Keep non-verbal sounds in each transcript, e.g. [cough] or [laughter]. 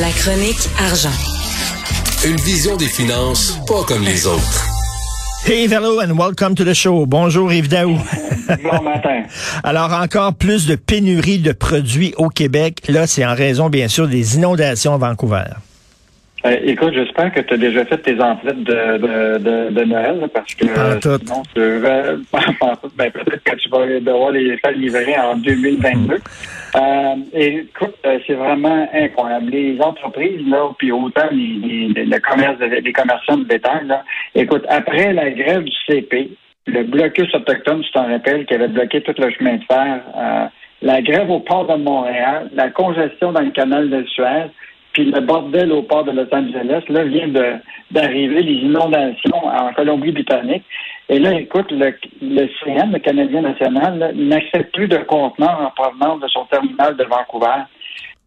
La chronique argent. Une vision des finances pas comme les autres. Hey, hello and welcome to the show. Bonjour Yves Daou. Bon matin. [laughs] Alors, encore plus de pénurie de produits au Québec. Là, c'est en raison, bien sûr, des inondations à Vancouver. Euh, écoute, j'espère que tu as déjà fait tes emplettes de, de, de, de Noël, là, parce que tout. sinon, tu, euh, [laughs] ben, peut-être que tu vas devoir les faire livrer en 2022. Euh, et écoute, euh, c'est vraiment incroyable. Les entreprises, là, puis autant les, les, le commerce de- les commerçants de bétail, là, écoute, après la grève du CP, le blocus autochtone, tu t'en rappelles, qui avait bloqué tout le chemin de fer, euh, la grève au port de Montréal, la congestion dans le canal de Suez, puis le bordel au port de Los Angeles, là, vient d'arriver les inondations en Colombie-Britannique. Et là, écoute, le, le CN, le Canadien national, n'accepte plus de conteneurs en provenance de son terminal de Vancouver.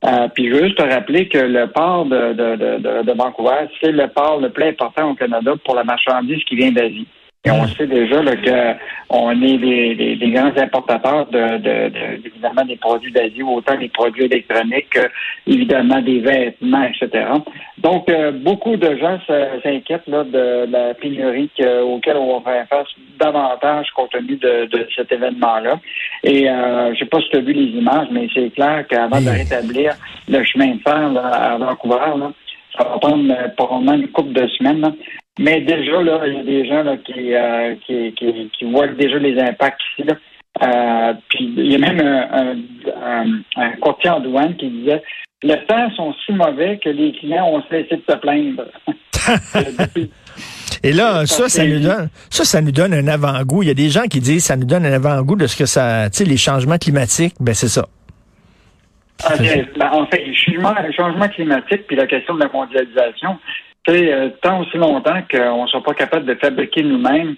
Euh, puis je veux juste te rappeler que le port de, de, de, de Vancouver, c'est le port le plus important au Canada pour la marchandise qui vient d'Asie. Et on sait déjà là, que on est des, des, des grands importateurs de, de, de- évidemment des produits d'Asie, autant des produits électroniques, que, évidemment des vêtements, etc. Donc euh, beaucoup de gens s'inquiètent là de la pénurie que- auquel on va faire face davantage compte tenu de, de cet événement-là. Et euh, je sais pas si tu as vu les images, mais c'est clair qu'avant de rétablir le chemin de fer là, à Vancouver, là, ça va prendre euh, probablement une couple de semaines. là. Mais déjà, là, il y a des gens là, qui, euh, qui, qui, qui voient déjà les impacts ici. Là. Euh, puis il y a même un, un, un- un courtier en douane qui disait les temps sont si mauvais que les clients ont cessé de se plaindre. [laughs] Et là, ça, ça nous donne, ça, ça nous donne un avant-goût. Il y a des gens qui disent, ça nous donne un avant-goût de ce que ça, tu sais, les changements climatiques, ben c'est ça. Ah, ben, en fait, le changement, le changement climatique puis la question de la mondialisation, euh, tant aussi longtemps qu'on ne soit pas capable de fabriquer nous-mêmes,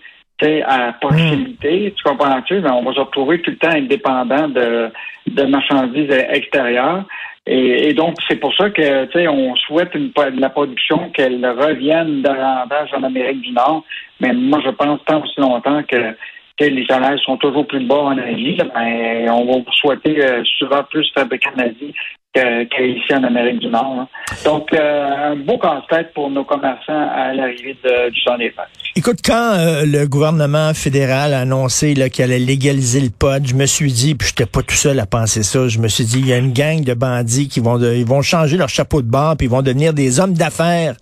à proximité, tu comprends-tu? Ben, on va se retrouver tout le temps indépendant de, de marchandises extérieures. Et, et donc, c'est pour ça que, tu sais, on souhaite une, la production qu'elle revienne davantage en Amérique du Nord. Mais moi, je pense tant aussi longtemps que les salaires sont toujours plus bas en Asie, ben, on va souhaiter euh, souvent plus fabriquer en Asie qu'ici en Amérique du Nord. là. Donc, euh, un beau casse-tête pour nos commerçants à l'arrivée de- du temps des fêtes. Écoute, quand euh, le gouvernement fédéral a annoncé qu'il allait légaliser le pot, je me suis dit, puis j'étais pas tout seul à penser ça, je me suis dit, il y a une gang de bandits qui vont, de- ils vont changer leur chapeau de bord, puis ils vont devenir des hommes d'affaires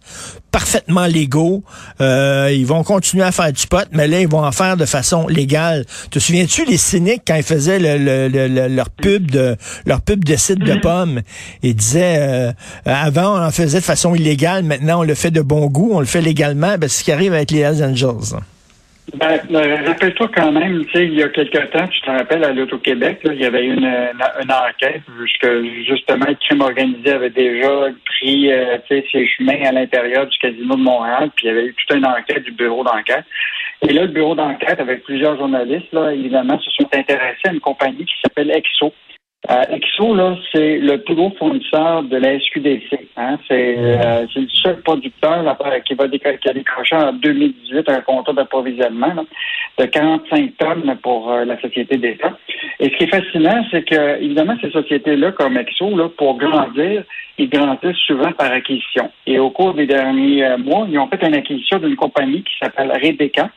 parfaitement légaux. Euh, ils vont continuer à faire du pot, mais là, ils vont en faire de façon légale. Te souviens-tu les cyniques quand ils faisaient le, le- le- le- leur pub de leur pub de cidre de pommes? Ils disaient, euh, avant, on en faisait de façon illégale, maintenant, on le fait de bon goût, on le fait légalement. Ben, c'est ce qui arrive avec les Hells Angels. Ben, euh, rappelle-toi quand même, tu sais, il y a quelque temps, tu te rappelles, à l'Auto-Québec, il y avait une, une, enquête, jusque justement, le crime organisé avait déjà pris euh, ses chemins à l'intérieur du casino de Montréal, puis il y avait eu toute une enquête du bureau d'enquête. Et là, le bureau d'enquête, avec plusieurs journalistes, évidemment, se sont intéressés à une compagnie qui s'appelle Exo. Euh, Exo, là, c'est le plus gros fournisseur de la SQDC. Hein. C'est euh, c'est le seul producteur là, qui, va décro- qui a décroché en 2018 un contrat d'approvisionnement là, de 45 tonnes pour euh, la société d'État. Et ce qui est fascinant, c'est que, évidemment, ces sociétés-là, comme Exo, là, pour grandir, ils grandissent souvent par acquisition. Et au cours des derniers euh, mois, ils ont fait une acquisition d'une compagnie qui s'appelle Rebecca,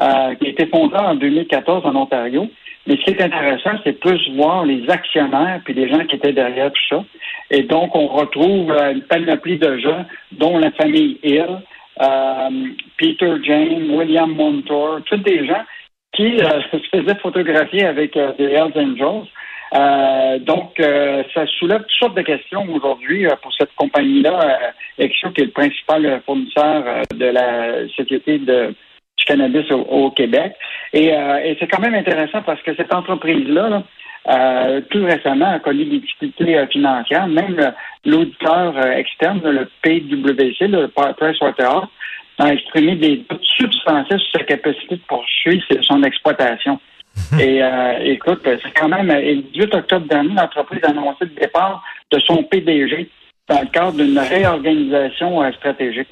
euh, qui a été fondée en 2014 en Ontario. Mais ce qui est intéressant, c'est plus voir les actionnaires puis les gens qui étaient derrière tout ça. Et donc, on retrouve euh, une panoplie de gens, dont la famille Hill, euh, Peter James, William Montour, tous des gens qui euh, [laughs] se faisaient photographier avec euh, des Hells Angels. Donc, ça soulève toutes sortes de questions aujourd'hui pour cette compagnie-là, Exio, qui est le principal fournisseur de la société de, du cannabis au, au Québec. Et, euh, et c'est quand même intéressant parce que cette entreprise-là, là, euh, tout récemment, a connu des difficultés euh, financières. Même l'auditeur externe, le PWC, le Pricewaterhouse, a exprimé des doutes substantiels sur sa capacité de poursuivre son exploitation. Et euh, écoute, c'est quand même, et le 18 octobre dernier, l'entreprise a annoncé le départ de son PDG dans le cadre d'une réorganisation euh, stratégique.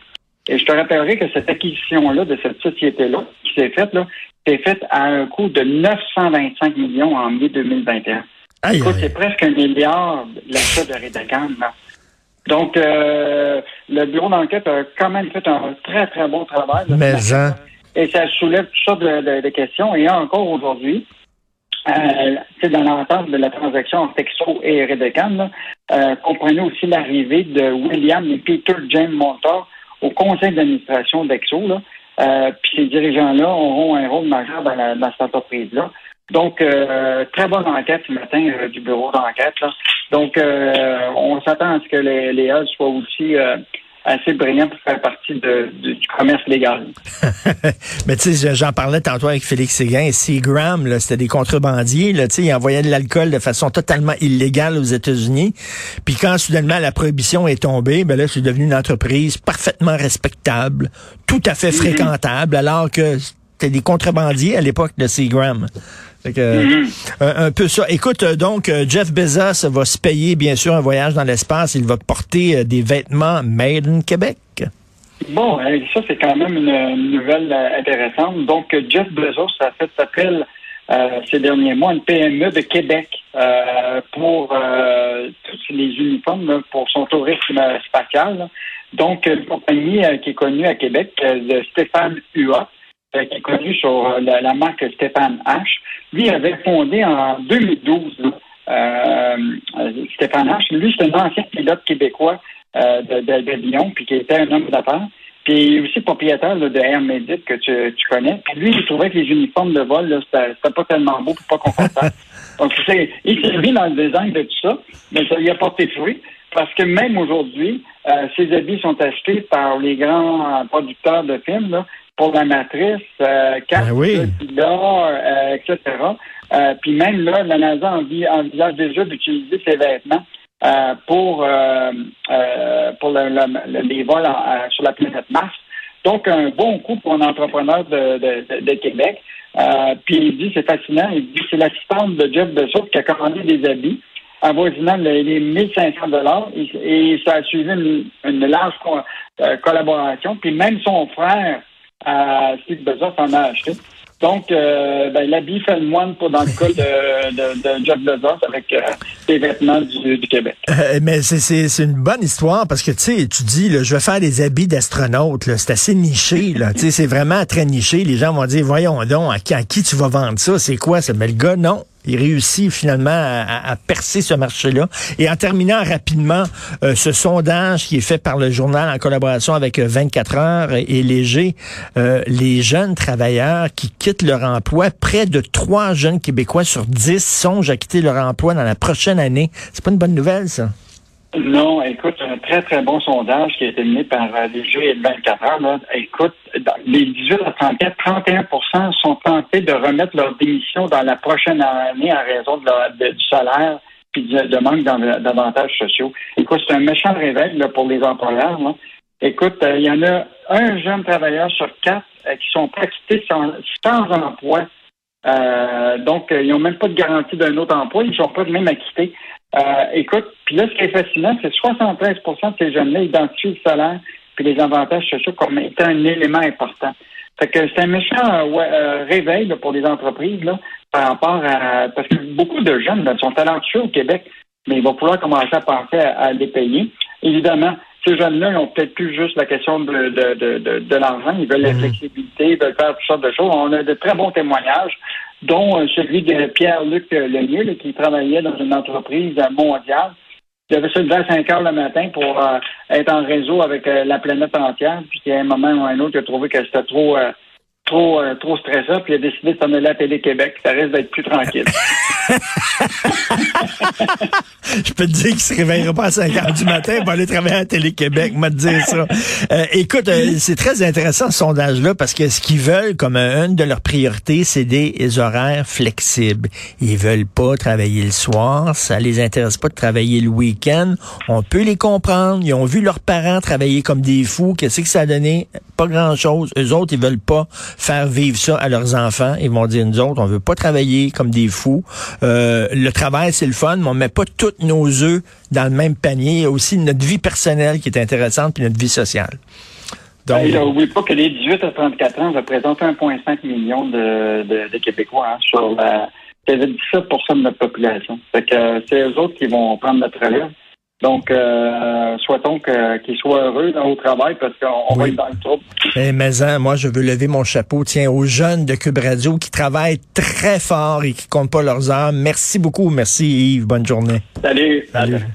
Et je te rappellerai que cette acquisition-là de cette société-là, qui s'est faite, là, s'est faite à un coût de 925 millions en mai 2021. Aïe, Écoute, aïe. c'est presque un milliard l'achat de Redacam. Donc, euh, le bureau d'enquête a quand même fait un très, très bon travail. Mais hein. Et ça soulève toutes sortes de, questions. Et encore aujourd'hui, euh, dans l'entente de la transaction entre Texo et Redecan, euh, comprenez aussi l'arrivée de William et Peter James Montor au conseil d'administration d'Exo. Euh, puis ces dirigeants-là auront un rôle majeur dans, la, dans cette entreprise-là. Donc, euh, très bonne enquête ce matin euh, du bureau d'enquête. Donc, euh, on s'attend à ce que les, les soient aussi assez brillants pour faire partie de, du commerce légal. [laughs] Mais tu sais, j'en parlais tantôt avec Félix Séguin. Seagram, c'était des contrebandiers. Là, ils envoyaient de l'alcool de façon totalement illégale aux États-Unis. Puis quand soudainement la prohibition est tombée, ben là, c'est devenu une entreprise parfaitement respectable, tout à fait mm-hmm. fréquentable, alors que c'était des contrebandiers à l'époque de Seagram. Mm-hmm. un, peu ça. Écoute, euh, donc, euh, Jeff Bezos va se payer, bien sûr, un voyage dans l'espace. Il va porter euh, des vêtements made in Québec. Bon, ça, c'est quand même une, nouvelle intéressante. Donc, Jeff Bezos a fait appel ces derniers mois une PME de Québec pour tous les uniformes pour son tourisme spatial. Donc, une compagnie qui est connue à Québec, Stéphane Huot, qui est connu sur la, marque Stéphane H. Lui avait fondé en 2012 euh, Stéphane H. Lui, c'est un ancien pilote québécois euh, de, de, Lyon, puis qui était un homme d'affaires. Puis aussi propriétaire de Air Médic que tu, tu, connais. Puis lui, il trouvait que les uniformes de vol, c'était pas tellement beau, pas confortable. [laughs] Donc, il s'est mis dans le design de tout ça, mais ça lui a porté fruit. Parce que même aujourd'hui, euh, ces habits sont achetés par les grands producteurs de films, là, pour la matrice, euh, ben oui. euh, etc. Euh, puis même là, la NASA envisage déjà d'utiliser ces vêtements euh, pour pour les vols sur la planète Mars. Donc, un bon coup pour un entrepreneur de, de, de Québec. puis il dit, c'est fascinant, il dit, c'est l'assistante de Jeff Bezos qui a commandé des habits avoisinant les, les 1500 dollars et, ça a suivi une, une large collaboration. Puis même son frère à Steve Bezos en a acheté. Donc, euh, ben, l'habit fait le moine pour dans le cas de, de, de avec euh, vêtements du, Québec. Euh, mais c'est une bonne histoire parce que, tu tu dis, je vais faire des habits d'astronaute. C'est assez niché. c'est vraiment très niché. Les gens vont dire, voyons donc, à, qui tu vas vendre ça? C'est quoi ça? Mais le gars, non. Il réussit finalement à, percer ce marché-là. Et en terminant rapidement, euh, ce sondage qui est fait par le journal en collaboration avec 24 euh, heures et Léger, euh, les jeunes travailleurs qui quittent leur emploi, près de trois jeunes Québécois sur 10 songent à quitter leur emploi dans la prochaine année. C'est pas une bonne nouvelle, ça? Non, écoute, un très, très bon sondage qui a été mené par jeux et 24 heures. Là. Écoute, dans les 18 à 34, 31% sont tentés de remettre leur démission dans la prochaine année en raison du salaire puis de, manque d'avantages sociaux. Écoute, c'est un méchant réveil là, pour les employeurs. Là. Écoute, euh, il y en a un jeune travailleur sur quatre euh, qui sont pas sans, sans emploi. Donc, ils n'ont même pas de garantie d'un autre emploi. Ils ne sont pas même acquittés. Euh, écoute, puis là, ce qui est fascinant, c'est que 73 de ces jeunes-là identifient le salaire puis les avantages sociaux comme étant un élément important. Fait que c'est un méchant euh, réveil pour les entreprises là, par rapport à parce que beaucoup de jeunes sont talentueux au Québec, mais il va falloir commencer à penser à, les payer. Évidemment, ces jeunes-là, ils n'ont peut-être plus juste la question de, de, de, de, l'argent, ils veulent la mmh. flexibilité, ils veulent faire toutes sortes de choses. On a de très bons témoignages dont euh, celui de Pierre-Luc Lemieux, qui travaillait dans une entreprise mondiale. Il avait se lever à 5 heures le matin pour euh, être en réseau avec euh, la planète entière, puis à un moment ou à un autre, il a trouvé que c'était trop trop, euh, trop stressant, puis il a décidé de s'en aller à Télé-Québec. Ça risque d'être plus tranquille. [laughs] [laughs] Je peux te dire qu'il se réveillera pas à 5 heures du matin pour aller travailler à Télé-Québec, m'a dire ça. Euh, écoute, euh, c'est très intéressant ce sondage-là parce que ce qu'ils veulent comme une de leurs priorités, c'est des horaires flexibles. Ils veulent pas travailler le soir, ça les intéresse pas de travailler le week-end. On peut les comprendre. Ils ont vu leurs parents travailler comme des fous. Qu'est-ce que ça a donné? Pas grand-chose. Eux autres, ils veulent pas faire vivre ça à leurs enfants. Ils vont dire, nous autres, on veut pas travailler comme des fous. Euh, le travail, c'est le fun, mais on met pas tous nos œufs dans le même panier. Il y a aussi notre vie personnelle qui est intéressante, puis notre vie sociale. Donc, n'oubliez pas que les 18 à 34 ans représentent 1,5 million de, de, Québécois hein, sur la... C'est 17 de notre population. Fait que euh, c'est eux autres qui vont prendre notre relève. Donc, euh, souhaitons qu'ils soient heureux dans au travail parce qu'on va être dans le trouble. Eh, mais hein, moi, je veux lever mon chapeau, tiens, aux jeunes de Cube Radio qui travaillent très fort et qui comptent pas leurs heures. Merci beaucoup. Merci Yves. Bonne journée. Salut. Salut.